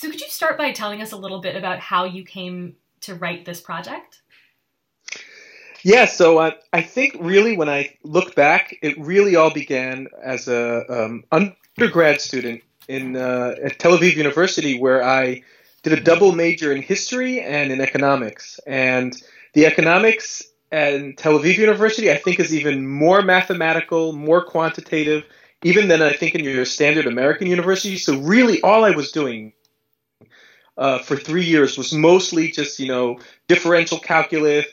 So, could you start by telling us a little bit about how you came to write this project? Yeah, so uh, I think really when I look back, it really all began as a um, undergrad student in uh, at Tel Aviv University, where I did a double major in history and in economics. And the economics at Tel Aviv University, I think, is even more mathematical, more quantitative, even than I think in your standard American university. So really, all I was doing uh, for three years was mostly just you know differential calculus,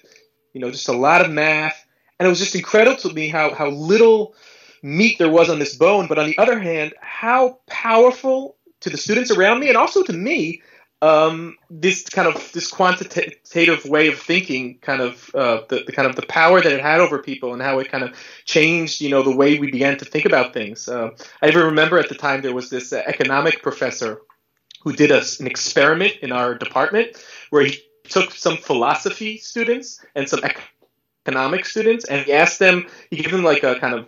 you know, just a lot of math, and it was just incredible to me how how little meat there was on this bone. But on the other hand, how powerful to the students around me and also to me um, this kind of this quantitative way of thinking, kind of uh, the, the, kind of the power that it had over people, and how it kind of changed, you know, the way we began to think about things. Uh, I even remember at the time there was this uh, economic professor who did a, an experiment in our department where he took some philosophy students and some economic students, and he asked them, he gave them like a kind of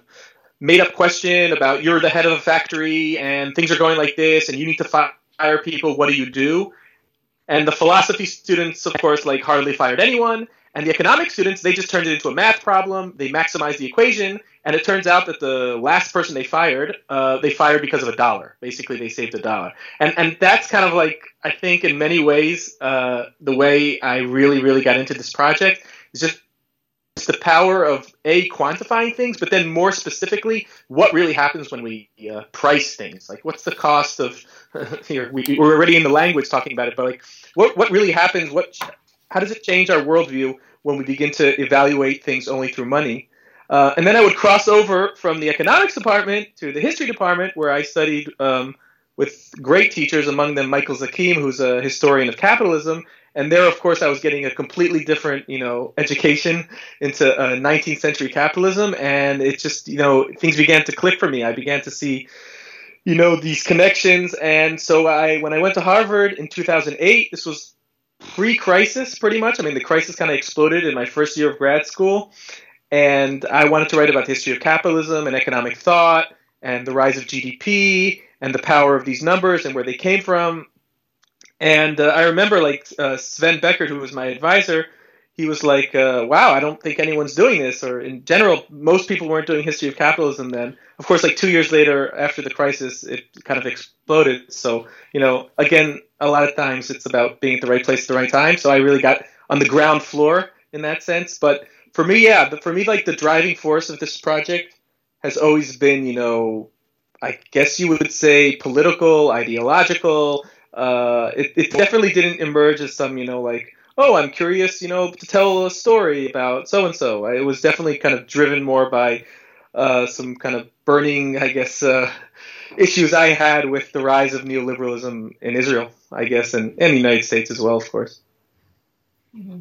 made up question about you're the head of a factory and things are going like this, and you need to fire people. What do you do? And the philosophy students, of course, like hardly fired anyone. And the economic students, they just turned it into a math problem. They maximized the equation, and it turns out that the last person they fired, uh, they fired because of a dollar. Basically, they saved a dollar. And and that's kind of like I think in many ways uh, the way I really really got into this project is just the power of a quantifying things, but then more specifically, what really happens when we uh, price things? Like, what's the cost of? we, are already in the language talking about it, but like, what what really happens? What how does it change our worldview when we begin to evaluate things only through money? Uh, and then I would cross over from the economics department to the history department, where I studied um, with great teachers, among them Michael Zakim, who's a historian of capitalism. And there, of course, I was getting a completely different, you know, education into uh, 19th century capitalism, and it just, you know, things began to click for me. I began to see you know these connections and so i when i went to harvard in 2008 this was pre-crisis pretty much i mean the crisis kind of exploded in my first year of grad school and i wanted to write about the history of capitalism and economic thought and the rise of gdp and the power of these numbers and where they came from and uh, i remember like uh, sven beckert who was my advisor he was like, uh, "Wow, I don't think anyone's doing this." Or in general, most people weren't doing history of capitalism then. Of course, like two years later, after the crisis, it kind of exploded. So you know, again, a lot of times it's about being at the right place at the right time. So I really got on the ground floor in that sense. But for me, yeah, for me, like the driving force of this project has always been, you know, I guess you would say political, ideological. Uh, it, it definitely didn't emerge as some, you know, like oh, I'm curious, you know, to tell a story about so and so. It was definitely kind of driven more by uh, some kind of burning, I guess, uh, issues I had with the rise of neoliberalism in Israel, I guess, and, and the United States as well, of course. Mm-hmm.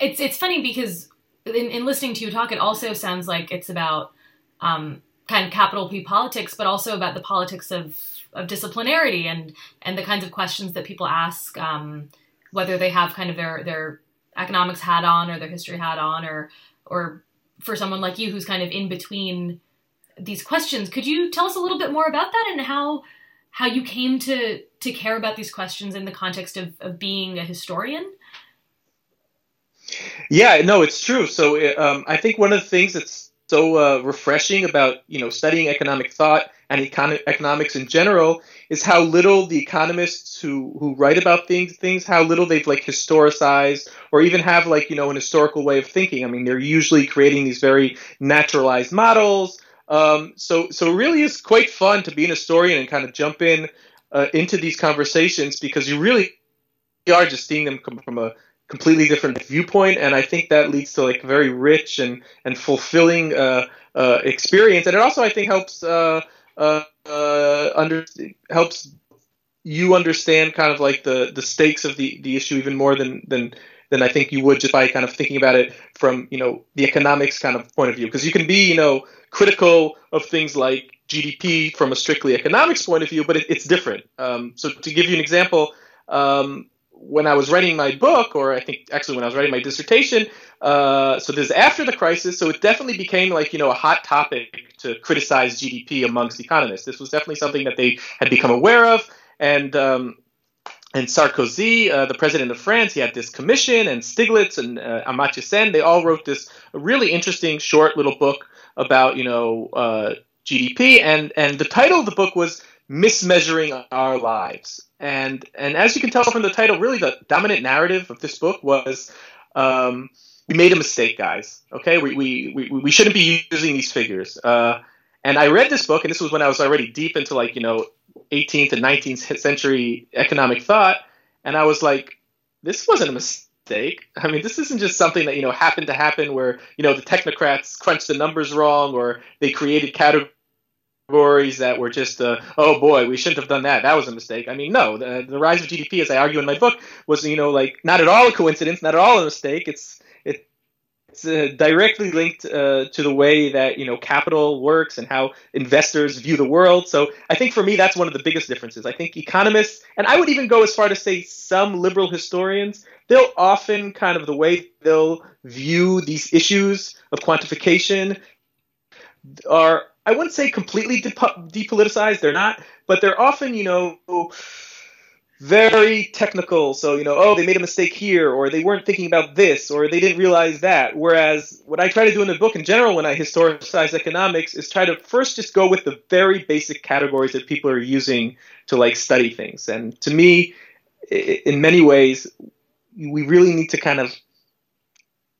It's it's funny because in, in, listening to you talk, it also sounds like it's about um, kind of capital P politics, but also about the politics of of disciplinarity and and the kinds of questions that people ask. Um, whether they have kind of their their economics hat on or their history hat on or or for someone like you who's kind of in between these questions could you tell us a little bit more about that and how how you came to to care about these questions in the context of, of being a historian yeah no it's true so um, i think one of the things that's so uh, refreshing about you know studying economic thought and econ- economics in general is how little the economists who who write about things things how little they've like historicized or even have like you know an historical way of thinking. I mean, they're usually creating these very naturalized models. Um, so so it really is quite fun to be an historian and kind of jump in uh, into these conversations because you really are just seeing them come from a completely different viewpoint. And i think that leads to like very rich and and fulfilling uh, uh, experience. And it also i think helps uh, uh, uh, under helps you understand kind of like the the stakes of the the issue even more than than than I think you would just by kind of thinking about it from you know the economics kind of point of view because you can be you know critical of things like GDP from a strictly economics point of view, but it, it's different. Um, so to give you an example, um, when I was writing my book, or I think actually when I was writing my dissertation, uh, so this is after the crisis, so it definitely became like you know a hot topic to criticize GDP amongst economists. This was definitely something that they had become aware of, and um, and Sarkozy, uh, the president of France, he had this commission, and Stiglitz and uh, Amartya Sen, they all wrote this really interesting short little book about you know uh, GDP, and and the title of the book was "Mismeasuring Our Lives." And and as you can tell from the title, really the dominant narrative of this book was. Um, we made a mistake, guys. Okay, we, we, we, we shouldn't be using these figures. Uh, and I read this book, and this was when I was already deep into like you know 18th and 19th century economic thought, and I was like, this wasn't a mistake. I mean, this isn't just something that you know happened to happen where you know the technocrats crunched the numbers wrong or they created categories that were just uh, oh boy we shouldn't have done that. That was a mistake. I mean no the, the rise of gdp as i argue in my book was you know like not at all a coincidence not at all a mistake. It's it's uh, directly linked uh, to the way that you know capital works and how investors view the world. So I think for me that's one of the biggest differences. I think economists, and I would even go as far to say some liberal historians, they'll often kind of the way they'll view these issues of quantification are I wouldn't say completely depoliticized. They're not, but they're often you know very technical. So, you know, oh, they made a mistake here, or they weren't thinking about this, or they didn't realize that. Whereas what I try to do in the book in general when I historicize economics is try to first just go with the very basic categories that people are using to like study things. And to me, in many ways, we really need to kind of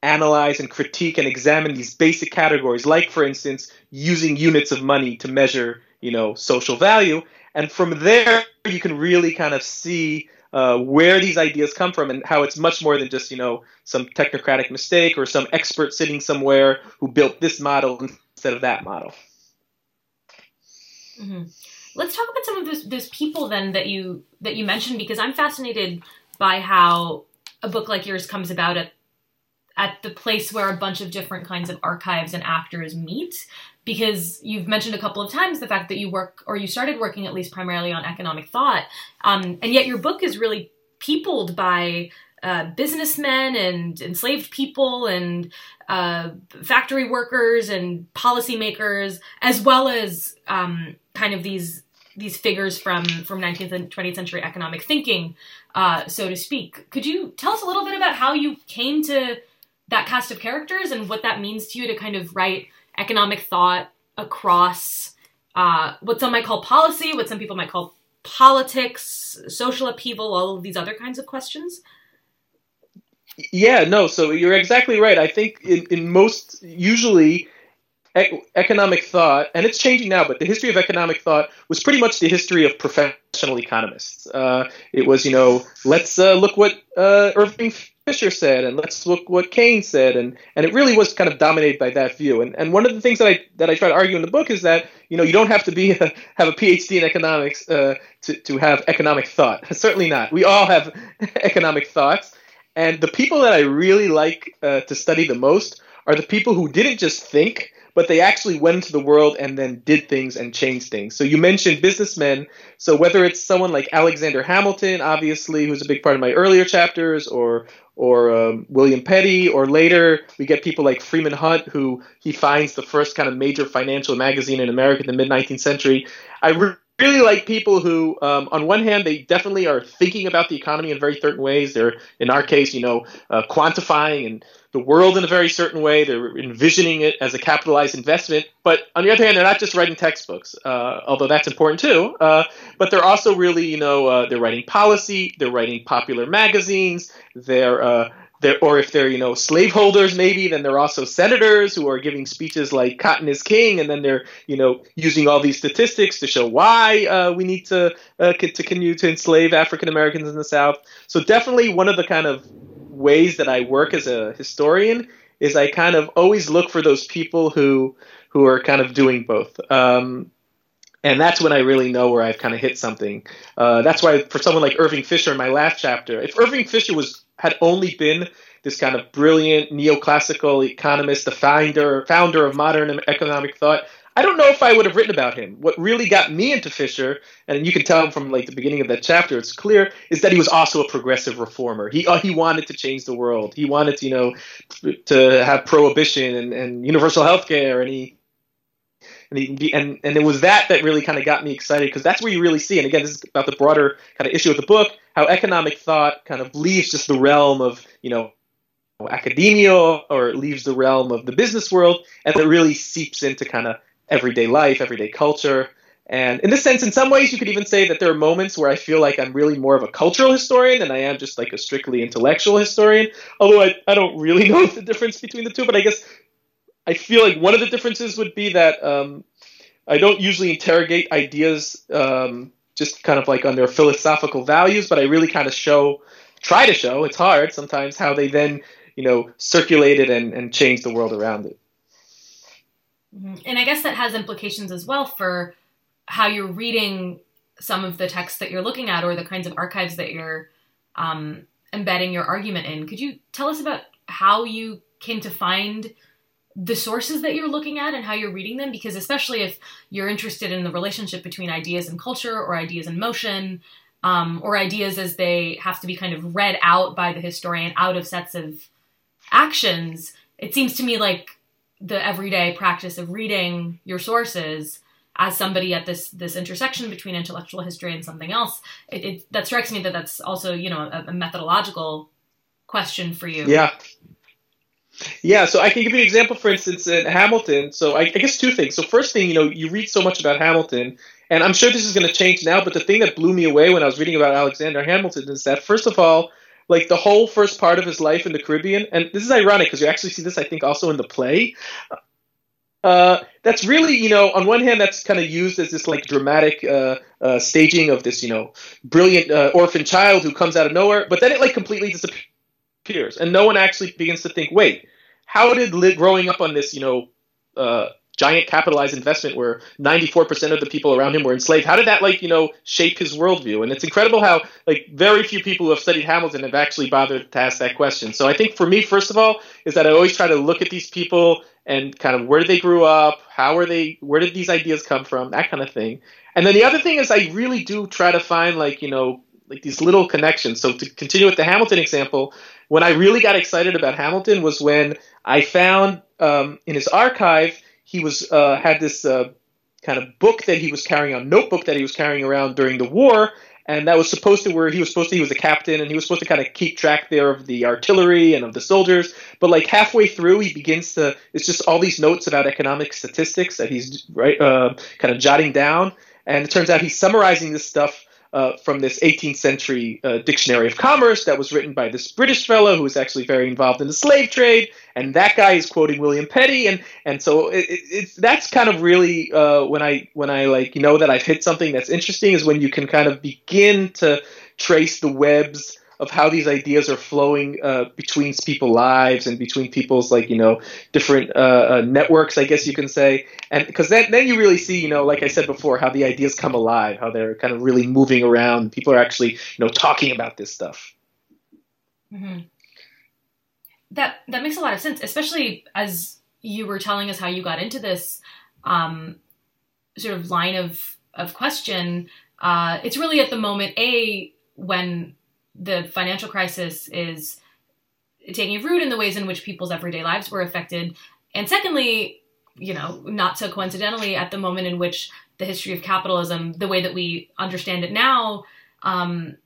analyze and critique and examine these basic categories, like, for instance, using units of money to measure, you know, social value. And from there, you can really kind of see uh, where these ideas come from and how it's much more than just you know some technocratic mistake or some expert sitting somewhere who built this model instead of that model. Mm-hmm. Let's talk about some of those, those people then that you that you mentioned because I'm fascinated by how a book like yours comes about at at the place where a bunch of different kinds of archives and actors meet because you've mentioned a couple of times the fact that you work or you started working at least primarily on economic thought. Um, and yet your book is really peopled by uh, businessmen and enslaved people and uh, factory workers and policymakers as well as um, kind of these these figures from from 19th and 20th century economic thinking uh, so to speak. Could you tell us a little bit about how you came to that cast of characters and what that means to you to kind of write economic thought across uh, what some might call policy, what some people might call politics, social upheaval, all of these other kinds of questions? Yeah, no, so you're exactly right. I think in, in most, usually, economic thought, and it's changing now, but the history of economic thought was pretty much the history of professional economists. Uh, it was, you know, let's uh, look what uh, Irving Fisher said, and let's look what Keynes said, and and it really was kind of dominated by that view. And and one of the things that I that I try to argue in the book is that you know you don't have to be a, have a PhD in economics uh, to to have economic thought. Certainly not. We all have economic thoughts, and the people that I really like uh, to study the most are the people who didn't just think but they actually went into the world and then did things and changed things. So you mentioned businessmen. So whether it's someone like Alexander Hamilton, obviously, who's a big part of my earlier chapters, or or um, William Petty, or later we get people like Freeman Hunt, who he finds the first kind of major financial magazine in America in the mid 19th century. I re- really like people who, um, on one hand, they definitely are thinking about the economy in very certain ways. They're, in our case, you know, uh, quantifying and the world in a very certain way. They're envisioning it as a capitalized investment. But on the other hand, they're not just writing textbooks, uh, although that's important too. Uh, but they're also really, you know, uh, they're writing policy. They're writing popular magazines. They're uh, they're, or if they're you know slaveholders maybe then they're also senators who are giving speeches like cotton is king and then they're you know using all these statistics to show why uh, we need to uh, to continue to enslave african americans in the south so definitely one of the kind of ways that I work as a historian is I kind of always look for those people who who are kind of doing both. Um, and that's when I really know where I've kind of hit something. Uh, that's why for someone like Irving Fisher in my last chapter, if Irving Fisher was had only been this kind of brilliant neoclassical economist, the founder founder of modern economic thought, I don't know if I would have written about him. What really got me into Fisher, and you can tell from like the beginning of that chapter, it's clear, is that he was also a progressive reformer. He uh, he wanted to change the world. He wanted to, you know, to have prohibition and, and universal health care, and he and he, and and it was that that really kind of got me excited because that's where you really see. And again, this is about the broader kind of issue of the book, how economic thought kind of leaves just the realm of you know academia or leaves the realm of the business world, and it really seeps into kind of everyday life, everyday culture. And in this sense, in some ways, you could even say that there are moments where I feel like I'm really more of a cultural historian than I am just like a strictly intellectual historian. Although I, I don't really know the difference between the two, but I guess I feel like one of the differences would be that um, I don't usually interrogate ideas um, just kind of like on their philosophical values, but I really kind of show, try to show, it's hard sometimes, how they then, you know, circulated and, and change the world around it. Mm-hmm. And I guess that has implications as well for how you're reading some of the texts that you're looking at or the kinds of archives that you're um, embedding your argument in. Could you tell us about how you came to find the sources that you're looking at and how you're reading them? Because especially if you're interested in the relationship between ideas and culture or ideas and motion, um, or ideas as they have to be kind of read out by the historian out of sets of actions, it seems to me like the everyday practice of reading your sources as somebody at this this intersection between intellectual history and something else, it, it that strikes me that that's also you know a, a, methodological question for you. Yeah. Yeah, so I can give you an example, for instance, in Hamilton. So I, I guess two things. So first thing, you know, you read so much about Hamilton, and I'm sure this is going to change now. But the thing that blew me away when I was reading about Alexander Hamilton is that first of all, like the whole first part of his life in the Caribbean, and this is ironic because you actually see this, I think, also in the play. Uh, that's really, you know, on one hand, that's kind of used as this like dramatic uh, uh, staging of this, you know, brilliant uh, orphan child who comes out of nowhere, but then it like completely disappears, and no one actually begins to think, wait, how did li- growing up on this, you know, uh, giant capitalized investment where 94% of the people around him were enslaved, how did that like, you know, shape his worldview? And it's incredible how like very few people who have studied Hamilton have actually bothered to ask that question. So I think for me, first of all, is that I always try to look at these people and kind of where they grew up, how are they, where did these ideas come from, that kind of thing. And then the other thing is I really do try to find like you know like these little connections. So to continue with the Hamilton example, when I really got excited about Hamilton was when I found um, in his archive he was uh, had this uh, kind of book that he was carrying on notebook that he was carrying around during the war and that was supposed to where he was supposed to he was a captain and he was supposed to kind of keep track there of the artillery and of the soldiers. But like halfway through he begins to it's just all these notes about economic statistics that he's right uh, kind of jotting down. And it turns out he's summarizing this stuff uh, from this 18th century uh, dictionary of commerce that was written by this British fellow who was actually very involved in the slave trade, and that guy is quoting William Petty, and and so it, it, it's that's kind of really uh, when I when I like you know that I've hit something that's interesting is when you can kind of begin to trace the webs of how these ideas are flowing uh, between people's lives and between people's like you know different uh, uh, networks, I guess you can say, and because then then you really see you know like I said before how the ideas come alive, how they're kind of really moving around. People are actually you know talking about this stuff. Mm-hmm. That that makes a lot of sense, especially as you were telling us how you got into this um, sort of line of of question. Uh, it's really at the moment a when the financial crisis is taking root in the ways in which people's everyday lives were affected. And secondly, you know, not so coincidentally, at the moment in which the history of capitalism, the way that we understand it now, um,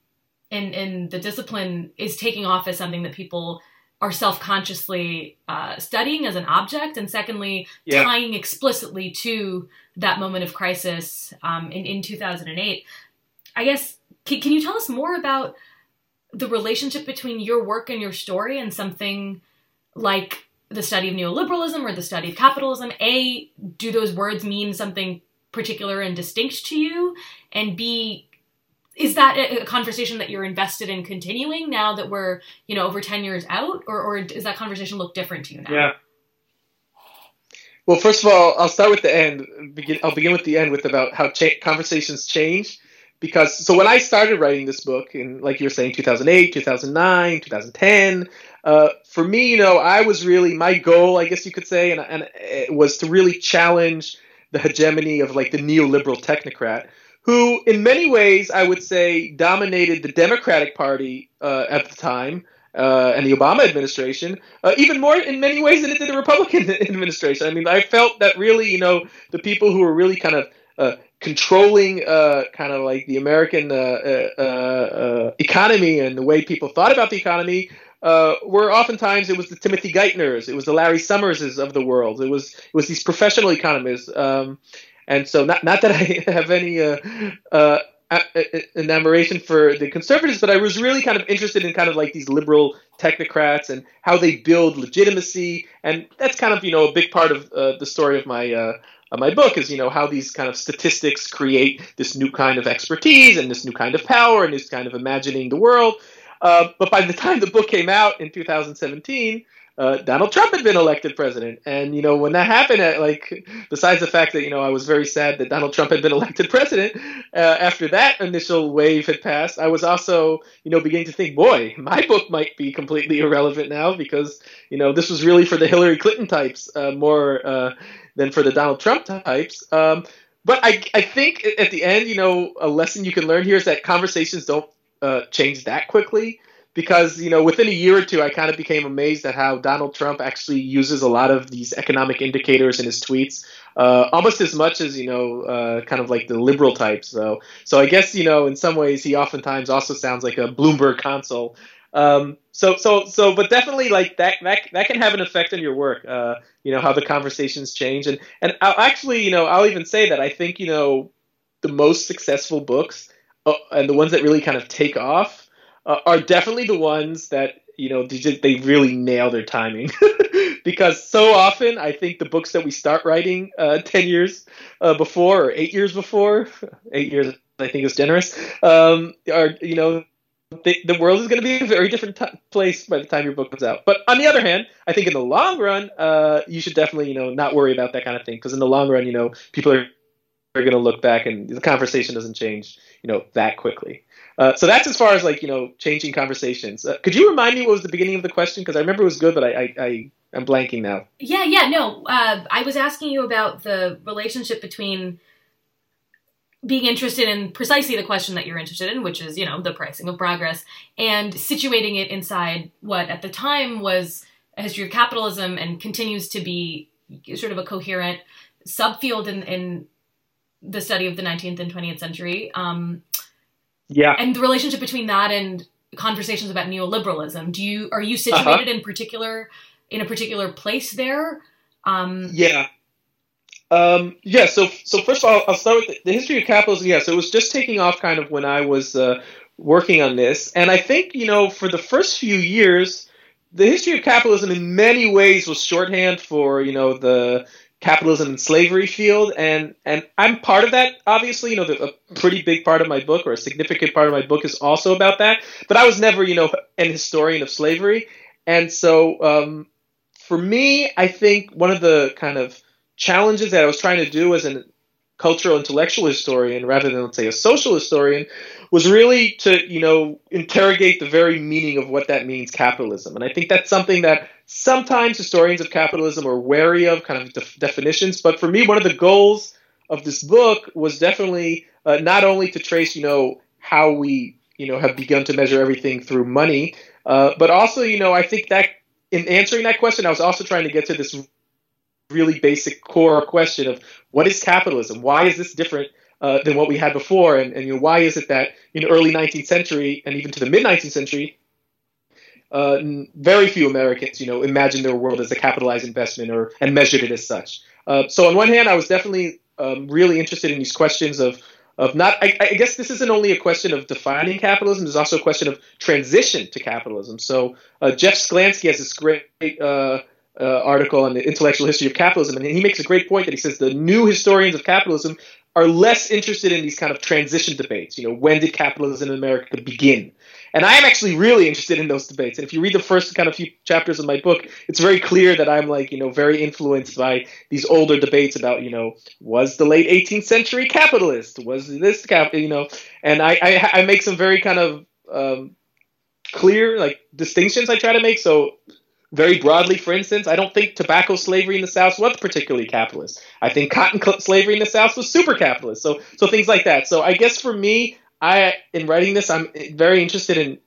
in in the discipline, is taking off as something that people are self-consciously uh, studying as an object, and secondly, yeah. tying explicitly to that moment of crisis um, in in 2008. I guess can, can you tell us more about the relationship between your work and your story and something like the study of neoliberalism or the study of capitalism a do those words mean something particular and distinct to you? And b is that a conversation that you're invested in continuing now that we're you know over 10 years out? Or, or does that conversation look different to you now? Yeah. Well first of all i'll start with the end i'll begin with the end with about how cha- conversations change because so when I started writing this book in like you were saying 2008, 2009, 2010, uh, for me, you know, I was really my goal, I guess you could say, and, and it was to really challenge the hegemony of like the neoliberal technocrat, who in many ways I would say dominated the Democratic Party uh, at the time. uh, and the Obama administration, uh, even more in many ways than it did the Republican administration. I mean, I felt that really, you know, the people who were really kind of uh, controlling uh, kind of like the American uh, uh, uh, economy and the way people thought about the economy uh, were oftentimes it was the Timothy Geithners, it was the Larry Summerses of the world, it was it was these professional economists, um, and so not not that I have any enamoration for the conservatives, but I was really kind of interested in kind of like these liberal technocrats and how they build legitimacy, and that's kind of you know a big part of the story of my of my book is you know how these kind of statistics create this new kind of expertise and this new kind of power and this kind of imagining the world. Uh, but by the time the book came out in 2017, uh, Donald Trump had been elected president, and you know when that happened, uh, like besides the fact that you know I was very sad that Donald Trump had been elected president, uh, after that initial wave had passed, I was also you know beginning to think, boy, my book might be completely irrelevant now because you know this was really for the Hillary Clinton types uh, more uh, than for the Donald Trump types. Um, but I, I think at the end, you know, a lesson you can learn here is that conversations don't uh, change that quickly. Because you know, within a year or two, I kind of became amazed at how Donald Trump actually uses a lot of these economic indicators in his tweets, uh, almost as much as you know, uh, kind of like the liberal types. So, so I guess you know, in some ways, he oftentimes also sounds like a Bloomberg console um, so so so, but definitely like that that that can have an effect on your work. Uh, you know how the conversations change, and and I'll actually you know I'll even say that I think you know the most successful books uh, and the ones that really kind of take off uh, are definitely the ones that you know they, just, they really nail their timing because so often I think the books that we start writing uh, ten years uh, before or eight years before eight years I think is generous um, are you know the, the world is going to be a very different t- place by the time your book comes out. But on the other hand, I think in the long run, uh, you should definitely, you know, not worry about that kind of thing because in the long run, you know, people are are going to look back and the conversation doesn't change, you know, that quickly. Uh, so that's as far as like you know changing conversations. Uh, could you remind me what was the beginning of the question? Because I remember it was good, but I, I, I am blanking now. Yeah, yeah, no. Uh, I was asking you about the relationship between being interested in precisely the question that you're interested in, which is, you know, the pricing of progress, and situating it inside what at the time was a history of capitalism and continues to be sort of a coherent subfield in, in the study of the 19th and 20th century. Um, yeah. And the relationship between that and conversations about neoliberalism. Do you are you uh-huh. situated uh-huh. in particular in a particular place there? Um, yeah. Um, yeah, so so first of all, I'll start with the, history of capitalism. Yeah, so it was just taking off kind of when I was uh, working on this, and I think you know for the first few years, the history of capitalism in many ways was shorthand for you know the capitalism and slavery field, and and I'm part of that. Obviously, you know, the, a pretty big part of my book or a significant part of my book is also about that. But I was never you know an historian of slavery, and so um, for me, I think one of the kind of challenges that I was trying to do as a cultural intellectual historian rather than let's say a social historian was really to you know interrogate the very meaning of what that means capitalism. And i think that's something that sometimes historians of capitalism are wary of kind of def- definitions. But for me one of the goals of this book was definitely uh, not only to trace you know how we you know have begun to measure everything through money uh, but also you know i think that in answering that question i was also trying to get to this really basic core question of what is capitalism? Why is this different uh, than what we had before? And, and you know, why is it that in the early 19th century and even to the mid 19th century, uh, very few Americans, you know, imagined their world as a capitalized investment or and measured it as such. Uh, so on one hand, I was definitely um, really interested in these questions of of not. I, I, guess this isn't only a question of defining capitalism. There's also a question of transition to capitalism. So uh, Jeff Sklansky has this great uh, article on the intellectual history of capitalism, and he makes a great point that he says the new historians of capitalism are less interested in these kind of transition debates. You know, when did capitalism in America begin? And I am actually really interested in those debates. And if you read the first kind of few chapters of my book, it's very clear that I'm like, you know, very influenced by these older debates about, you know, was the late 18th century capitalist? Was this cap, you know? And I, I, I make some very kind of um, clear like distinctions I try to make. So very broadly, for instance, I don't think tobacco slavery in the South was particularly capitalist. I think cotton slavery in the South was super capitalist. So, so things like that. So, I guess for me, I in writing this, I'm very interested in,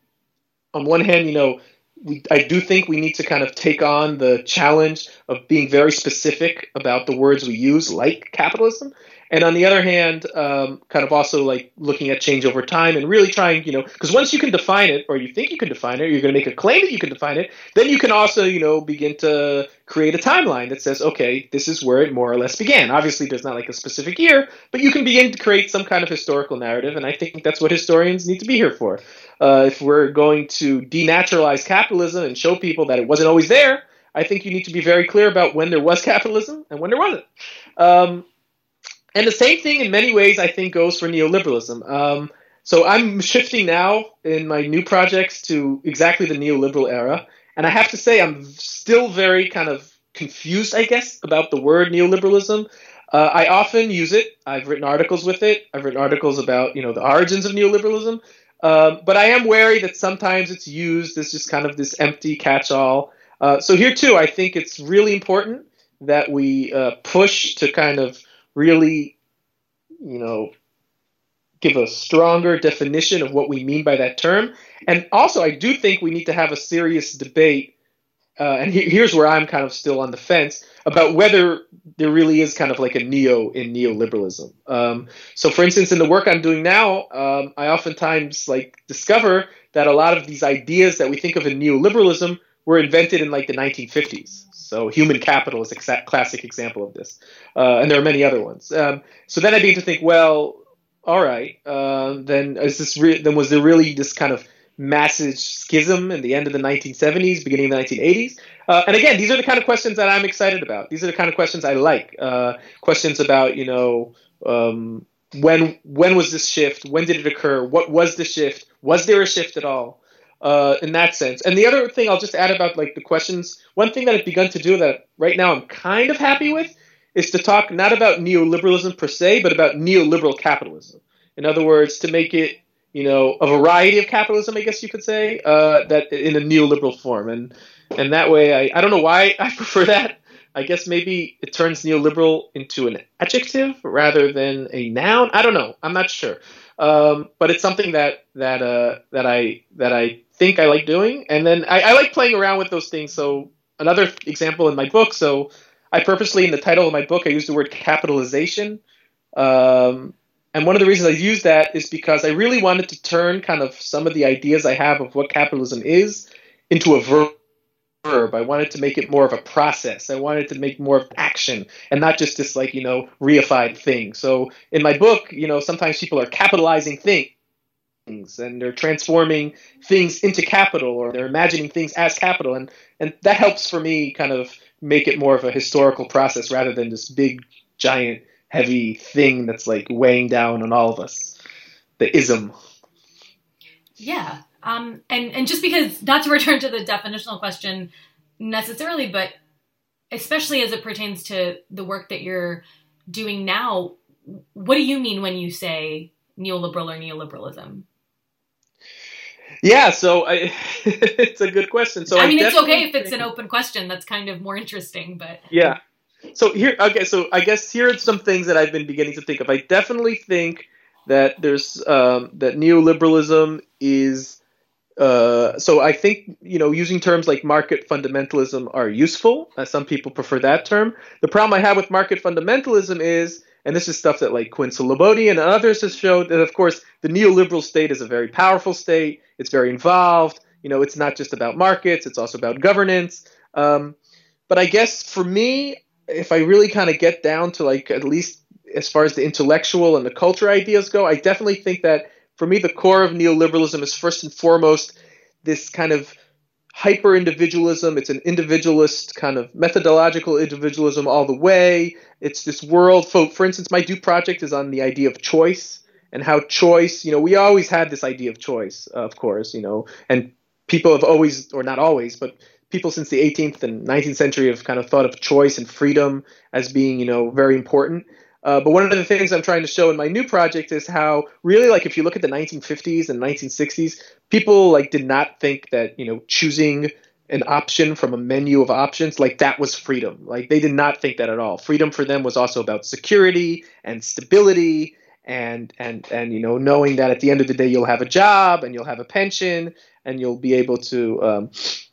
on one hand, you know, we, I do think we need to kind of take on the challenge of being very specific about the words we use, like capitalism. And on the other hand, um, kind of also like looking at change over time and really trying, you know, because once you can define it, or you think you can define it, you're going to make a claim that you can define it, then you can also, you know, begin to create a timeline that says, okay, this is where it more or less began. Obviously, there's not like a specific year, but you can begin to create some kind of historical narrative, and I think that's what historians need to be here for. Uh, if we're going to denaturalize capitalism and show people that it wasn't always there, I think you need to be very clear about when there was capitalism and when there wasn't. Um, and the same thing, in many ways, I think goes for neoliberalism. Um, so I'm shifting now in my new projects to exactly the neoliberal era, and I have to say I'm still very kind of confused, I guess, about the word neoliberalism. Uh, I often use it. I've written articles with it. I've written articles about you know the origins of neoliberalism. Um, but I am wary that sometimes it's used as just kind of this empty catch-all. Uh, so here too, I think it's really important that we uh, push to kind of really, you know, give a stronger definition of what we mean by that term. And also, I do think we need to have a serious debate. Uh, and he, here's where I'm kind of still on the fence about whether there really is kind of like a neo in neoliberalism. Um, so, for instance, in the work I'm doing now, um, I oftentimes like discover that a lot of these ideas that we think of in neoliberalism were invented in like the 1950s. So human capital is a classic example of this, uh, and there are many other ones. Um, so then I begin to think, well, all right, uh, then is this re- then was there really this kind of massive schism in the end of the 1970s, beginning of the 1980s? Uh, and again, these are the kind of questions that I'm excited about. These are the kind of questions I like. Uh, questions about you know. Um, when when was this shift? When did it occur? What was the shift? Was there a shift at all? Uh, in that sense. And the other thing I'll just add about like the questions, one thing that I've begun to do that right now I'm kind of happy with is to talk not about neoliberalism per se, but about neoliberal capitalism. In other words, to make it you know a variety of capitalism, I guess you could say, uh, that in a neoliberal form, and and that way I, I don't know why I prefer that. I guess maybe it turns neoliberal into an adjective rather than a noun. I don't know. I'm not sure. Um, but it's something that that uh, that I that I think I like doing, and then I, I like playing around with those things. So another example in my book. So I purposely in the title of my book I use the word capitalization, um, and one of the reasons I use that is because I really wanted to turn kind of some of the ideas I have of what capitalism is into a verb verb. I wanted to make it more of a process. I wanted to make more of action and not just this like, you know, reified thing. So in my book, you know, sometimes people are capitalizing things and they're transforming things into capital or they're imagining things as capital and and that helps for me kind of make it more of a historical process rather than this big giant heavy thing that's like weighing down on all of us. The ism. Yeah, um, and and just because not to return to the definitional question necessarily, but especially as it pertains to the work that you're doing now, what do you mean when you say neoliberal or neoliberalism? Yeah, so I, it's a good question. So I mean, I it's okay if it's an open question. That's kind of more interesting, but yeah. So here, okay, so I guess here are some things that I've been beginning to think of. I definitely think that there's um, that neoliberalism is uh, so I think you know using terms like market fundamentalism are useful. Uh, some people prefer that term. The problem I have with market fundamentalism is, and this is stuff that like Quinn Slobodian and others has showed that of course the neoliberal state is a very powerful state. It's very involved. You know, it's not just about markets; it's also about governance. Um, but I guess for me, if I really kind of get down to like at least as far as the intellectual and the culture ideas go, I definitely think that for me, the core of neoliberalism is first and foremost this kind of hyper individualism. It's an individualist kind of methodological individualism all the way. It's this world. For, for instance, my Do project is on the idea of choice and how choice, you know, we always had this idea of choice, uh, of course, you know, and people have always, or not always, but people since the 18th and 19th century have kind of thought of choice and freedom as being, you know, very important. Uh, but one of the things I'm trying to show in my new project is how really like if you look at the 1950s and 1960s, people like did not think that you know choosing an option from a menu of options like that was freedom. Like they did not think that at all. Freedom for them was also about security and stability and and and you know knowing that at the end of the day you'll have a job and you'll have a pension and you'll be able to um,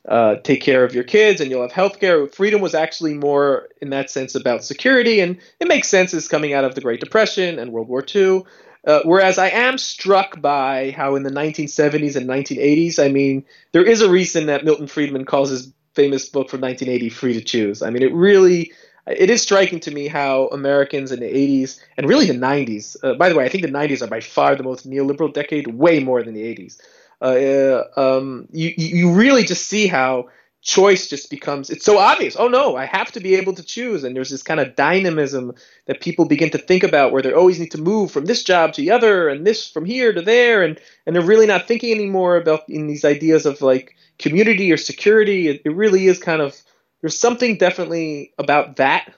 uh, take care of your kids and you'll have health care. Freedom was actually more in that sense about security, and it makes sense as coming out of the Great Depression and World War II. Uh, whereas I am struck by how in the 1970s and 1980s, I mean, there is a reason that Milton Friedman calls his famous book from 1980 "Free to Choose." I mean, it really it is striking to me how Americans in the 80s and really the 90s. Uh, by the way, I think the 90s are by far the most neoliberal decade, way more than the 80s. Uh, um, you you really just see how choice just becomes it's so obvious oh no i have to be able to choose and there's this kind of dynamism that people begin to think about where they always need to move from this job to the other and this from here to there and and they're really not thinking anymore about in these ideas of like community or security it, it really is kind of there's something definitely about that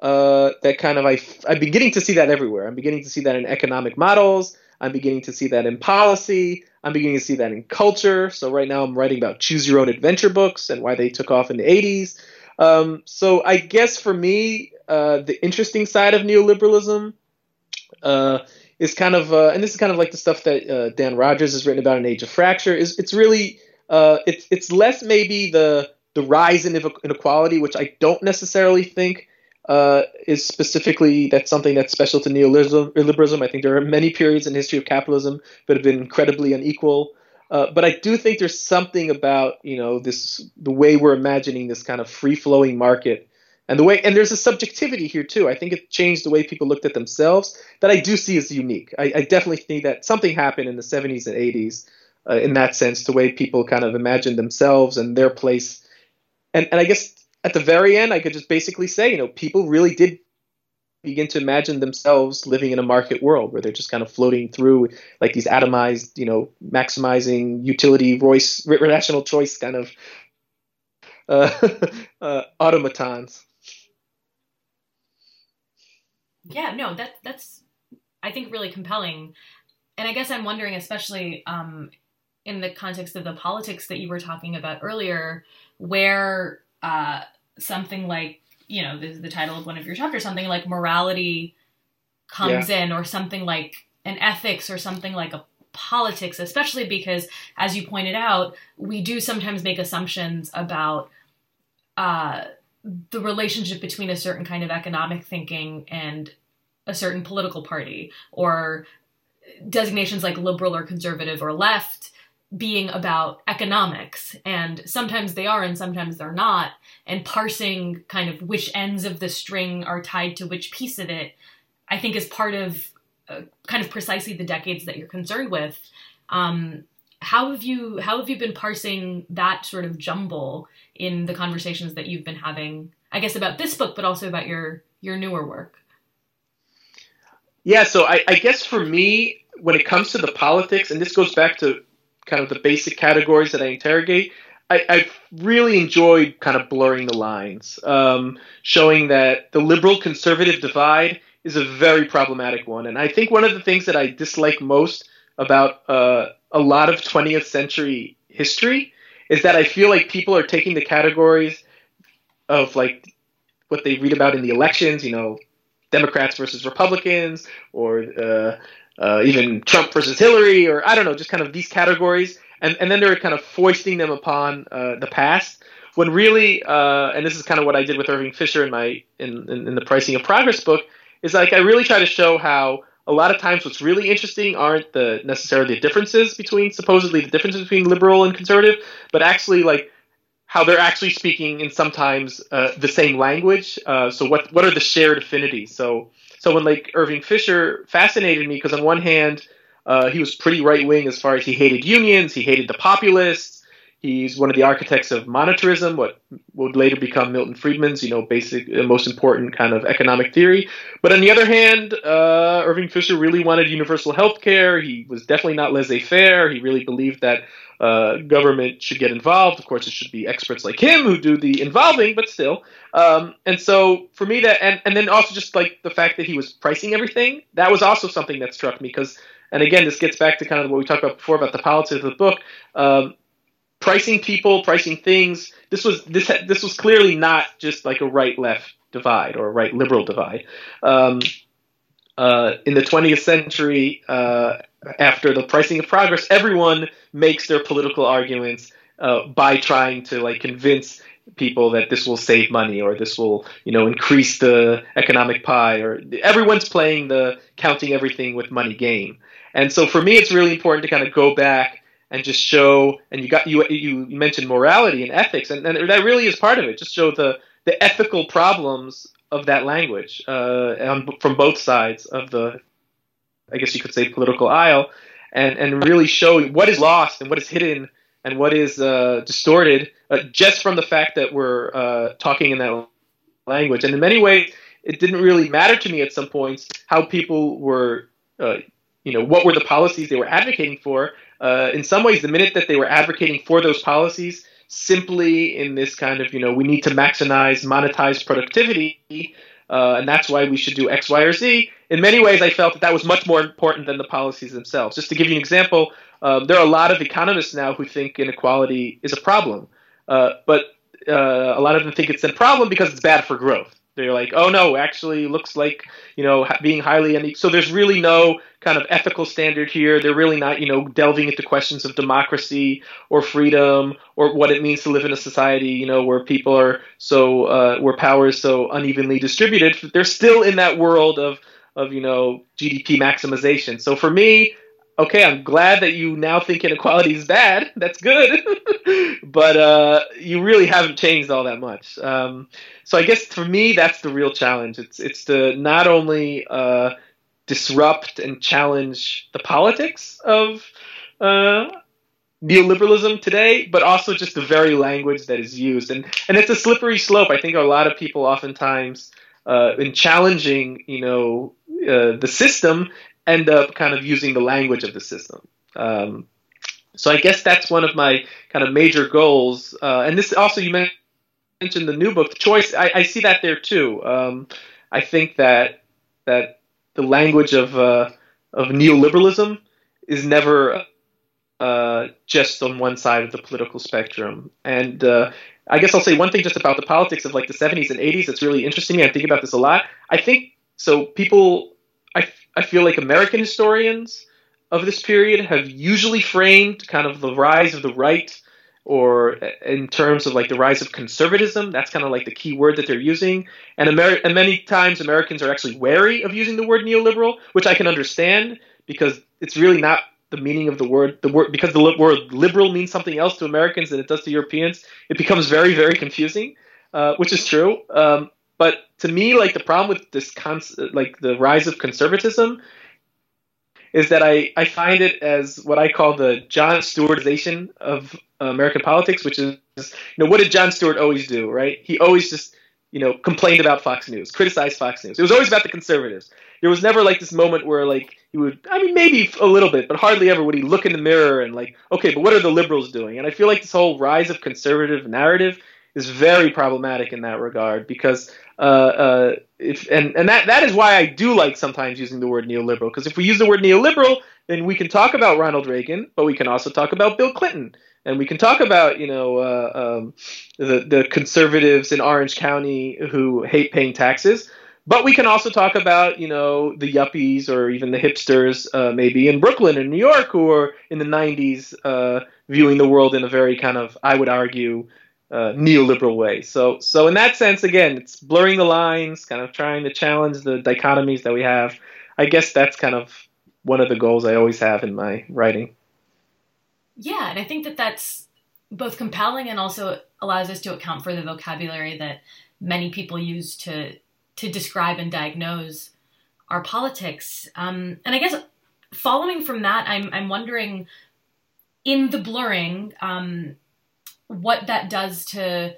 uh, that kind of I, I'm beginning to see that everywhere. I'm beginning to see that in economic models. I'm beginning to see that in policy. I'm beginning to see that in culture. So right now I'm writing about choose your own adventure books and why they took off in the 80s. Um, so I guess for me, uh, the interesting side of neoliberalism uh, is kind of, uh, and this is kind of like the stuff that uh, Dan Rodgers has written about in Age of Fracture. Is it's really uh, it's it's less maybe the the rise in inequality, which I don't necessarily think uh, is specifically that's something that's special to neoliberalism. I think there are many periods in the history of capitalism that have been incredibly unequal. Uh, but I do think there's something about you know this the way we're imagining this kind of free flowing market and the way and there's a subjectivity here too. I think it changed the way people looked at themselves that I do see as unique. I, I definitely think that something happened in the 70s and 80s uh, in that sense, the way people kind of imagined themselves and their place. And and I guess at the very end, I could just basically say, you know, people really did begin to imagine themselves living in a market world where they're just kind of floating through like these atomized, you know, maximizing utility voice, rational choice kind of uh, uh, automatons. Yeah, no, that that's I think really compelling, and I guess I'm wondering, especially um, in the context of the politics that you were talking about earlier, where uh, something like you know the, the title of one of your chapters something like morality comes yeah. in or something like an ethics or something like a politics especially because as you pointed out we do sometimes make assumptions about uh, the relationship between a certain kind of economic thinking and a certain political party or designations like liberal or conservative or left being about economics and sometimes they are and sometimes they're not and parsing kind of which ends of the string are tied to which piece of it i think is part of uh, kind of precisely the decades that you're concerned with. Um, how have you how have you been parsing that sort of jumble in the conversations that you've been having i guess about this book but also about your your newer work? Yeah so i, I guess for me when it comes to the politics and this goes back to kind of the basic categories that I interrogate, I, I really enjoyed kind of blurring the lines, um, showing that the liberal conservative divide is a very problematic one. And I think one of the things that I dislike most about uh, a lot of 20th century history is that I feel like people are taking the categories of like what they read about in the elections, you know, Democrats versus Republicans, or uh, uh, even Trump versus Hillary, or I don't know, just kind of these categories, and and then they're kind of foisting them upon uh, the past. When really, uh, and this is kind of what I did with Irving Fisher in my in, in, in the Pricing of Progress book, is like I really try to show how a lot of times what's really interesting aren't the necessarily the differences between supposedly the differences between liberal and conservative, but actually like how they're actually speaking in sometimes uh, the same language. Uh, so what what are the shared affinities? So so when like Irving Fisher fascinated me because on one hand, uh, he was pretty right wing as far as he hated unions, he hated the populists. He's one of the architects of monetarism, what would later become Milton Friedman's, you know, basic, uh, most important kind of economic theory. But on the other hand, uh, Irving Fisher really wanted universal health care. He was definitely not laissez-faire. He really believed that uh, government should get involved. Of course, it should be experts like him who do the involving, but still. Um, and so for me, that and and then also just like the fact that he was pricing everything, that was also something that struck me because. And again, this gets back to kind of what we talked about before about the politics of the book. Um, pricing people, pricing things. This was this this was clearly not just like a right left divide or a right liberal divide. Um, uh, in the 20th century, uh, after the pricing of progress, everyone makes their political arguments uh, by trying to like convince people that this will save money or this will you know increase the economic pie or everyone's playing the counting everything with money game and so for me it's really important to kind of go back and just show and you got you you mentioned morality and ethics and, and that really is part of it just show the the ethical problems of that language uh, on, from both sides of the i guess you could say political aisle and and really show what is lost and what is hidden and what is uh, distorted uh, just from the fact that we're uh, talking in that language. And in many ways, it didn't really matter to me at some points how people were, uh, you know, what were the policies they were advocating for. Uh, in some ways, the minute that they were advocating for those policies, simply in this kind of, you know, we need to maximize, monetize productivity, uh, and that's why we should do X, Y, or Z. In many ways, I felt that that was much more important than the policies themselves. Just to give you an example, um, there are a lot of economists now who think inequality is a problem, uh, but uh, a lot of them think it's a problem because it's bad for growth. They're like, oh no, actually looks like you know being highly unequal. So there's really no kind of ethical standard here. They're really not you know delving into questions of democracy or freedom or what it means to live in a society you know where people are so uh, where power is so unevenly distributed. They're still in that world of of you know GDP maximization. So for me, okay, I'm glad that you now think inequality is bad. That's good, but uh, you really haven't changed all that much. Um, so I guess for me, that's the real challenge. It's it's to not only uh, disrupt and challenge the politics of uh, neoliberalism today, but also just the very language that is used, and and it's a slippery slope. I think a lot of people oftentimes. Uh, in challenging, you know, uh, the system, end up kind of using the language of the system. Um, so I guess that's one of my kind of major goals. Uh, and this also you mentioned the new book, the choice. I, I see that there too. Um, I think that that the language of uh, of neoliberalism is never uh, just on one side of the political spectrum. And uh, I guess I'll say one thing just about the politics of like the 70s and 80s that's really interesting. I think about this a lot. I think so. People I, feel like American historians of this period have usually framed kind of the rise of the right or in terms of like the rise of conservatism. That's kind of like the key word that they're using. And, and many times americans are actually wary of using the word neoliberal which i can understand because it's really not the meaning of the word the word because the word liberal means something else to americans than it does to europeans. It becomes very very confusing uh, which is true. Um, but to me, like the problem with this concept, like the rise of conservatism, is that I, I find it as what I call the Jon Stewartization of American politics, which is, you know, what did Jon Stewart always do, right? He always just, you know, complained about Fox News, criticized Fox News. It was always about the conservatives. There was never like this moment where like he would, I mean, maybe a little bit, but hardly ever would he look in the mirror and like, okay, but what are the liberals doing? And I feel like this whole rise of conservative narrative is very problematic in that regard because uh, uh, if and and that that is why I do like sometimes using the word neoliberal because if we use the word neoliberal, then we can talk about Ronald Reagan, but we can also talk about Bill Clinton, and we can talk about you know uh, um, the the conservatives in Orange County who hate paying taxes. But we can also talk about, you know, the yuppies or even the hipsters, uh, maybe in Brooklyn and New York, who are in the '90s uh, viewing the world in a very kind of, I would argue, uh, neoliberal way. So, so in that sense, again, it's blurring the lines, kind of trying to challenge the dichotomies that we have. I guess that's kind of one of the goals I always have in my writing. Yeah, and I think that that's both compelling and also allows us to account for the vocabulary that many people use to to describe and diagnose our politics. Um, and I guess following from that, I'm I'm wondering in the blurring. Um, what that does to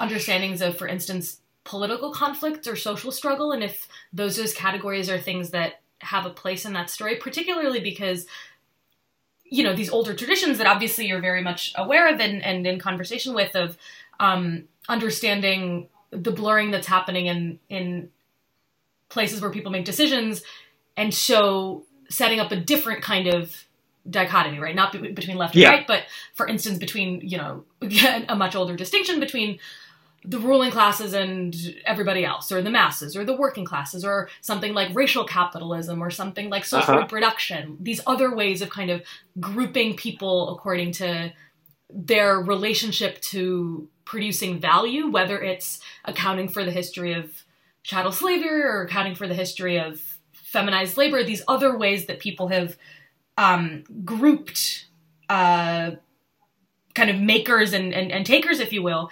understandings of, for instance, political conflicts or social struggle, and if those those categories are things that have a place in that story, particularly because you know these older traditions that obviously you're very much aware of and, and in conversation with of um, understanding the blurring that's happening in in places where people make decisions and so setting up a different kind of dichotomy, right? Not be- between left and yeah. right, but for instance, between you know a much older distinction between the ruling classes and everybody else, or the masses, or the working classes, or something like racial capitalism, or something like social uh-huh. reproduction. These other ways of kind of grouping people according to their relationship to producing value, whether it's accounting for the history of chattel slavery or accounting for the history of feminized labor, these other ways that people have um, grouped uh, kind of makers and, and, and, takers, if you will.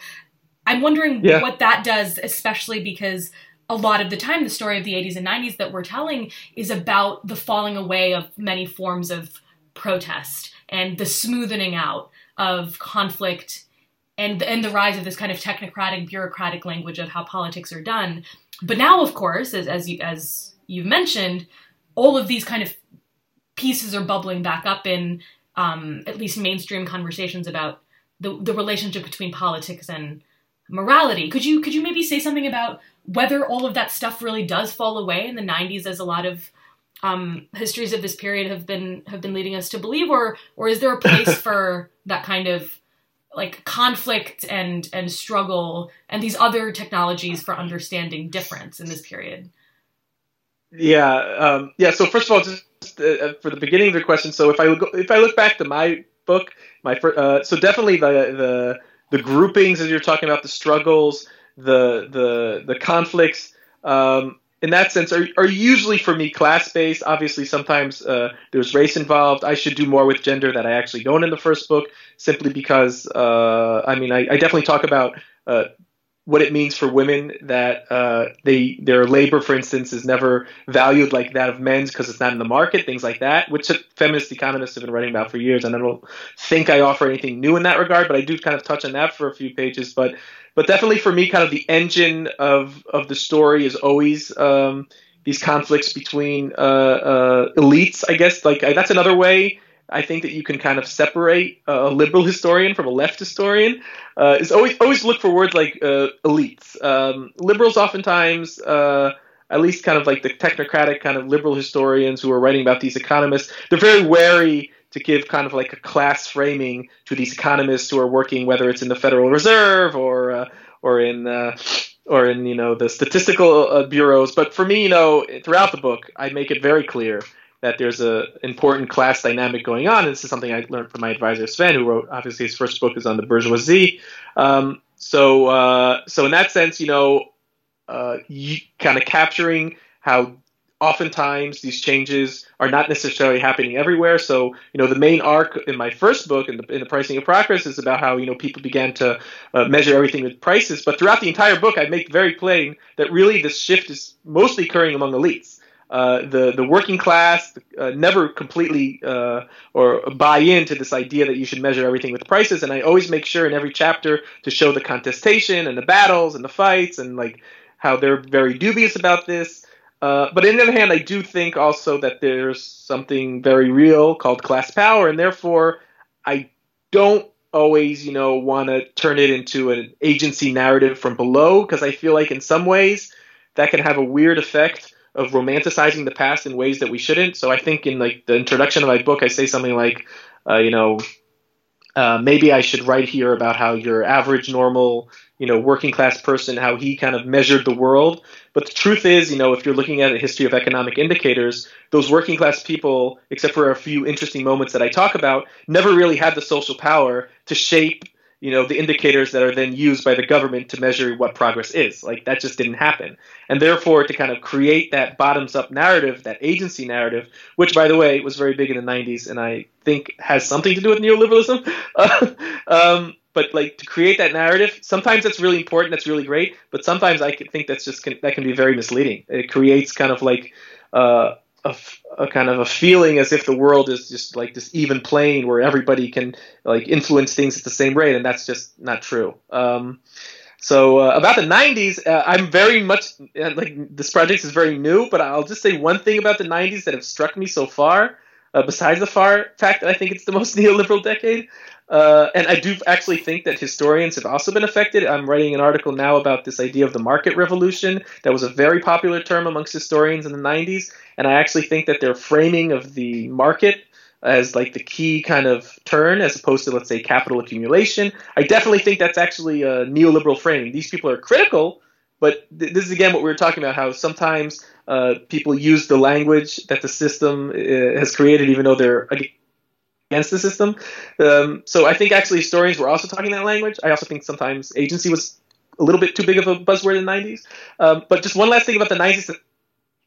I'm wondering yeah. what that does, especially because a lot of the time the story of the 80s and 90s that we're telling is about the falling away of many forms of protest and the smoothing out of conflict and and the rise of this kind of technocratic bureaucratic language of how politics are done but now of course as as you as you've mentioned all of these kind of pieces are bubbling back up in um, at least mainstream conversations about the the relationship between politics and morality could you could you maybe say something about whether all of that stuff really does fall away in the 90s as a lot of um, histories of this period have been have been leading us to believe, or or is there a place for that kind of like conflict and and struggle and these other technologies for understanding difference in this period? Yeah, um, yeah. So first of all, just uh, for the beginning of the question, so if I look if I look back to my book, my uh, so definitely the the the groupings as you're talking about the struggles, the the the conflicts. Um, in that sense are, are usually for me class based. Obviously, sometimes uh, there's race involved. I should do more with gender that I actually don't in the first book, simply because uh, I mean I, I, definitely talk about uh, what it means for women that uh, they their labor, for instance, is never valued like that of men's because it's not in the market, things like that, which feminist economists have been writing about for years. And I don't think I offer anything new in that regard, but I do kind of touch on that for a few pages. But but definitely for me, kind of the engine of of the story is always um, these conflicts between uh, uh, elites. I guess like that's another way. I think that you can kind of separate a liberal historian from a left historian. Uh, is always always look for words like uh, elites. Um, liberals oftentimes uh, at least kind of like the technocratic kind of liberal historians who are writing about these economists, they're very wary to give kind of like a class framing to these economists who are working, whether it's in the Federal Reserve or uh, or in uh, or in you know the statistical uh, bureaus. But for me, you know, throughout the book, I make it very clear that there's a important class dynamic going on. This is something I learned from my advisor Sven, who wrote obviously his first book is on the bourgeoisie. Um, so uh, so in that sense, you know, uh, kind of capturing how oftentimes these changes are not necessarily happening everywhere. So, you know, the main arc in my first book, in the, in the Pricing of Progress, is about how, you know, people began to uh, measure everything with prices. But throughout the entire book, I make very plain that really this shift is mostly occurring among elites. Uh, the the working class uh, never completely uh, or buy into this idea that you should measure everything with prices, and I always make sure in every chapter to show the contestation and the battles and the fights and like how they're very dubious about this. Uh, but on the other hand, I do think also that there's something very real called class power, and therefore I don't always, you know, want to turn it into an agency narrative from below because I feel like in some ways that can have a weird effect of romanticizing the past in ways that we shouldn't. So I think in like the introduction of my book, I say something like, uh, you know, uh, maybe I should write here about how your average, normal, you know, working class person, how he kind of measured the world. But the truth is, you know, if you're looking at a history of economic indicators, those working class people, except for a few interesting moments that I talk about, never really had the social power to shape you know the indicators that are then used by the government to measure what progress is. Like that just didn't happen. And therefore to kind of create that bottoms up narrative that agency narrative which by the way was very big in the 90s and i think has something to do with neoliberalism. Um, but like to create that narrative sometimes that's really important that's really great but sometimes i think that's just that can be very misleading. It creates kind of like uh, a, a, kind of a feeling as if the world is just like this even plane where everybody can like influence things at the same rate, and that's just not true. Um, so uh, about the 90s, uh, I'm very much uh, like this project is very new, but I'll just say one thing about the 90s that have struck me so far. Uh, besides the far fact that I think it's the most neoliberal decade, uh, and I do actually think that historians have also been affected. I'm writing an article now about this idea of the market revolution. That was a very popular term amongst historians in the 90s. And I actually think that their framing of the market as like the key kind of turn as opposed to let's say capital accumulation. I definitely think that's actually a neoliberal framing. These people are critical, but th- this is again what we were talking about how sometimes uh, people use the language that the system uh, has created even though they're against the system. Um, so I think actually historians were also talking that language. I also think sometimes agency was a little bit too big of a buzzword in the 90s. Um, but just one last thing about the 90s that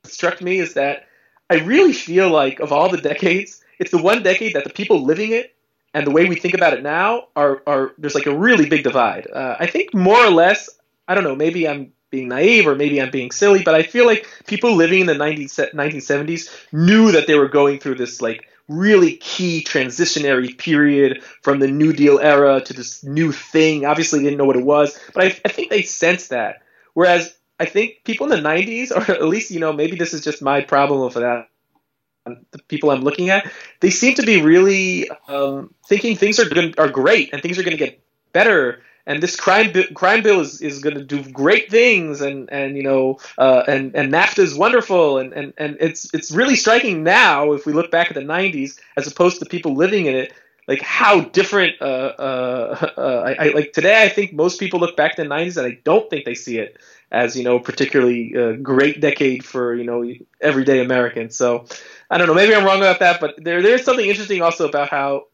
struck me is that I really feel like of all the decades, it's the one decade that the people living it and the way we think about it now are, are there's like a really big divide. Uh, I think more or less, I don't know, maybe I'm being naive or maybe I'm being silly, but I feel like people living in the 19, 1970s knew that they were going through this like really key transitionary period from the New Deal era to this new thing. Obviously, didn't know what it was, but I, I think they sensed that. Whereas I think people in the 90s, or at least, you know, maybe this is just my problem with that the people I'm looking at, they seem to be really um, thinking things are good, are great and things are going to get better. And this crime bi- crime bill is, is going to do great things, and and you know, uh, and and NAFTA is wonderful, and, and and it's it's really striking now if we look back at the '90s as opposed to people living in it, like how different. Uh, uh, uh, I, I, like today, I think most people look back to the '90s and I don't think they see it as you know particularly uh, great decade for you know everyday Americans. So I don't know. Maybe I'm wrong about that, but there there's something interesting also about how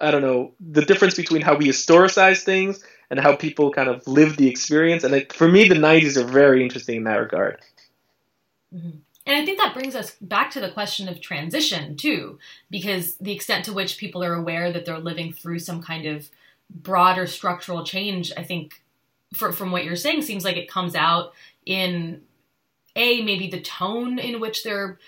I don't know the difference between how we historicize things and how people kind of live the experience. And for me, the '90s are very interesting in that regard. Mm-hmm. And I think that brings us back to the question of transition too, because the extent to which people are aware that they're living through some kind of broader structural change, I think, for, from what you're saying, seems like it comes out in a maybe the tone in which they're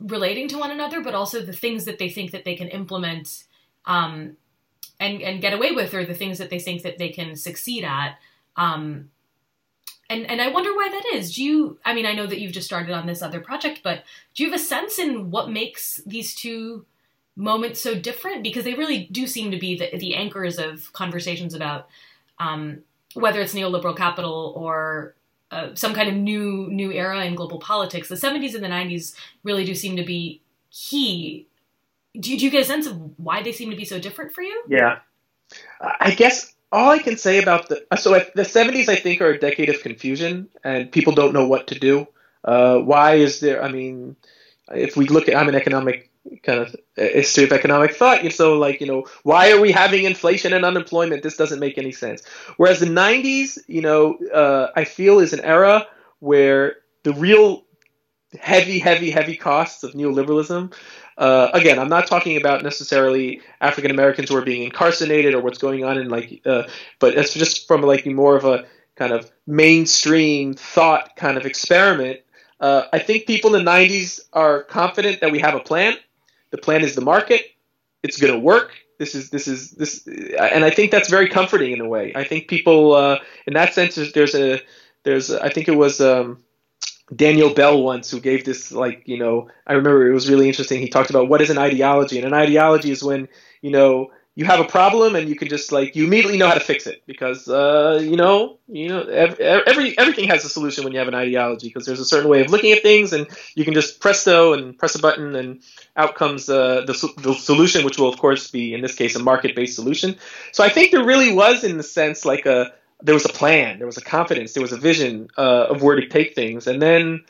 relating to one another, but also the things that they think that they can implement um, and and get away with, or the things that they think that they can succeed at. Um, and and I wonder why that is. Do you? I mean, I know that you've just started on this other project, but do you have a sense in what makes these two moments so different? Because they really do seem to be the, the anchors of conversations about um, whether it's neoliberal capital or uh, some kind of new new era in global politics. The 70s and the 90s really do seem to be key. Do, do you get a sense of why they seem to be so different for you? Yeah, I guess all I can say about the so the 70s I think are a decade of confusion and people don't know what to do. Uh, why is there? I mean, if we look at I'm an economic kind of history of economic thought. So, like, you know, why are we having inflation and unemployment? This doesn't make any sense. Whereas the 90s, you know, uh, I feel is an era where the real heavy, heavy, heavy costs of neoliberalism. Uh, again, I'm not talking about necessarily African Americans who are being incarcerated or what's going on in like, uh, but it's just from like more of a kind of mainstream thought kind of experiment. Uh, I think people in the 90s are confident that we have a plan the plan is the market. It's going to work. This is this is this, and I think that's very comforting in a way. I think people, uh, in that sense, there's a there's I think it was um, Daniel Bell once who gave this like you know I remember it was really interesting. He talked about what is an ideology, and an ideology is when you know you have a problem and you can just like you immediately know how to fix it because uh, you know you know every everything has a solution when you have an ideology because there's a certain way of looking at things and you can just presto and press a button and out comes uh, the, the solution which will of course be in this case a market based solution so I think there really was in the sense like a there was a plan there was a confidence there was a vision uh, of where to take things and then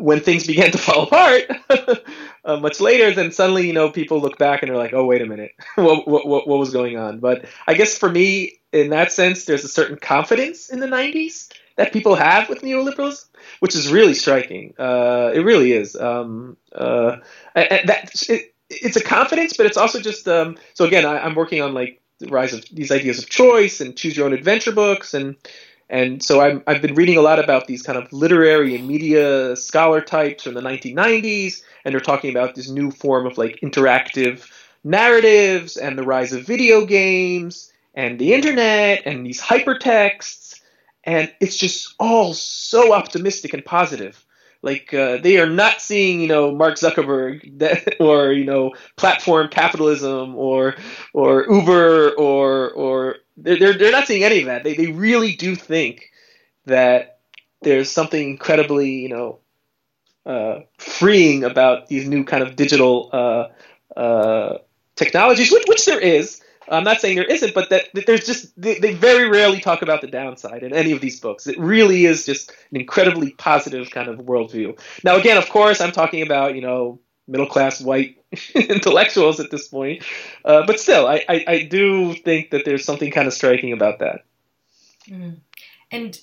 when things began to fall apart uh, much later, then suddenly you know people look back and they're like, oh wait a minute, what, what what was going on? But I guess for me, in that sense, there's a certain confidence in the '90s that people have with neoliberalism, which is really striking. Uh, it really is. Um, uh, that it, it's a confidence, but it's also just um, so again, I, I'm working on like the rise of these ideas of choice and choose your own adventure books and and so i have been reading a lot about these kind of literary and media scholar types from the 1990s, and they're talking about this new form of like interactive narratives and the rise of video games and the internet and these hypertexts. And it's just all so optimistic and positive. Like uh, they are not seeing, you know, Mark Zuckerberg that, or you know, platform capitalism or or Uber or or they're, they're not seeing any of that. They, they really do think that there's something incredibly, you know, uh, freeing about these new kind of digital uh, uh, technologies, which, which there is. I'm not saying there isn't, but that, that there's just they, they, very rarely talk about the downside in any of these books. It really is just an incredibly positive kind of worldview. Now, again, of course, I'm talking about you know middle class white intellectuals at this point, uh, but still, I, I, I, do think that there's something kind of striking about that. Mm. And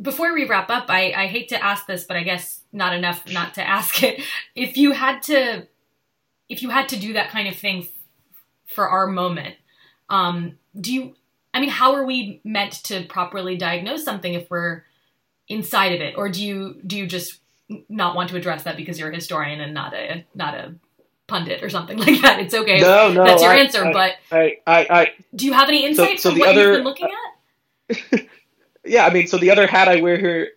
before we wrap up, I, I hate to ask this, but I guess not enough not to ask it. If you had to, if you had to do that kind of thing for our moment, um, do you? I mean, how are we meant to properly diagnose something if we're inside of it, or do you do you just not want to address that because you're a historian and not a not a pundit or something like that? It's okay. No, no, that's your I, answer. I, but I, I, I, do you have any insight so, so from the what other, you've been looking at? yeah, I mean, so the other hat I wear here,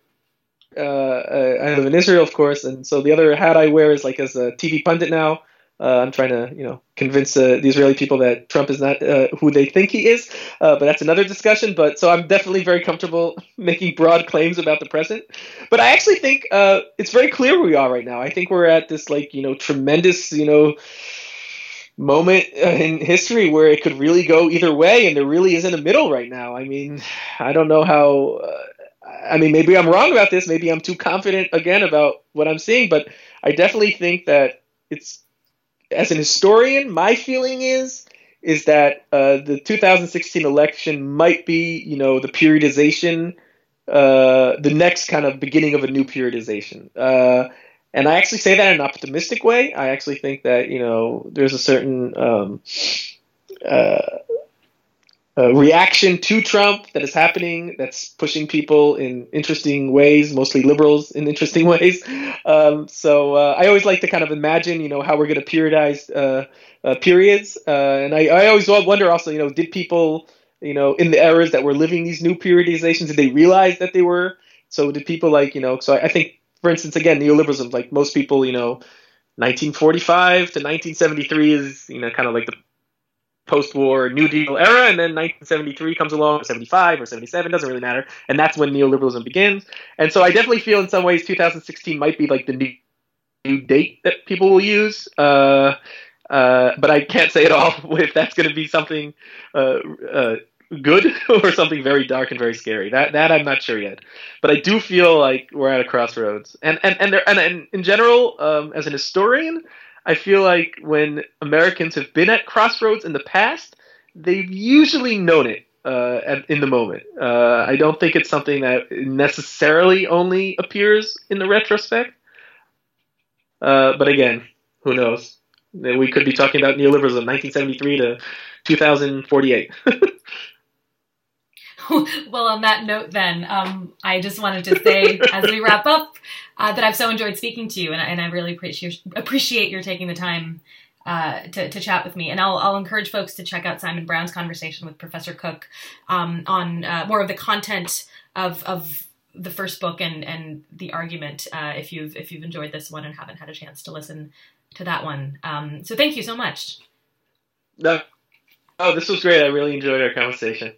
uh, uh, I live in Israel, of course, and so the other hat I wear is like as a TV pundit now. Uh, I'm trying to, you know, convince uh, the Israeli people that Trump is not uh, who they think he is, uh, but that's another discussion. But so I'm definitely very comfortable making broad claims about the president. But I actually think uh, it's very clear where we are right now. I think we're at this like, you know, tremendous, you know, moment uh, in history where it could really go either way, and there really isn't a middle right now. I mean, I don't know how. I mean, maybe I'm wrong about this. Maybe I'm too confident again about what I'm seeing, but I definitely think that it's as an historian, my feeling is is that uh, the 2016 election might be, you know, the periodization, uh, the next kind of beginning of a new periodization. Uh, and I actually say that in an optimistic way. I actually think that you know there's a certain um, reaction to Trump that is happening that's pushing people in interesting ways, mostly liberals in interesting ways. Um, so uh, I always like to kind of imagine, you know, how we're going to periodize uh, uh, periods. Uh, and I, I always wonder also, you know, did people, you know, in the eras that were living these new periodizations, did they realize that they were? So did people like, you know, so I, I think, for instance, again, neoliberalism, like most people, you know, 1945 to 1973 is, you know, kind of like the post-war New Deal era, and then 1973 comes along, or 75 or 77, doesn't really matter, and that's when neoliberalism begins. And so I definitely feel in some ways 2016 might be like the new, new date that people will use. Uh, uh, but I can't say at all if that's going to be something uh, uh, good or something very dark and very scary. That that I'm not sure yet. But I do feel like we're at a crossroads. And and and, there, and, and in general, um, as an historian, I feel like when Americans have been at crossroads in the past, they've usually known it uh, in the moment. Uh, I don't think it's something that necessarily only appears in the retrospect. Uh, but again, who knows? We could be talking about neoliberalism, 1973 to 2048. well, on that note, then, um, I just wanted to say as we wrap up uh, that I've so enjoyed speaking to you, and, and I really appreciate appreciate your taking the time uh, to, to chat with me. And I'll, I'll encourage folks to check out Simon Brown's conversation with Professor Cook um, on uh, more of the content of of the first book and and the argument. Uh, if you've if you've enjoyed this one and haven't had a chance to listen to that one, um, so thank you so much. No, oh, this was great. I really enjoyed our conversation.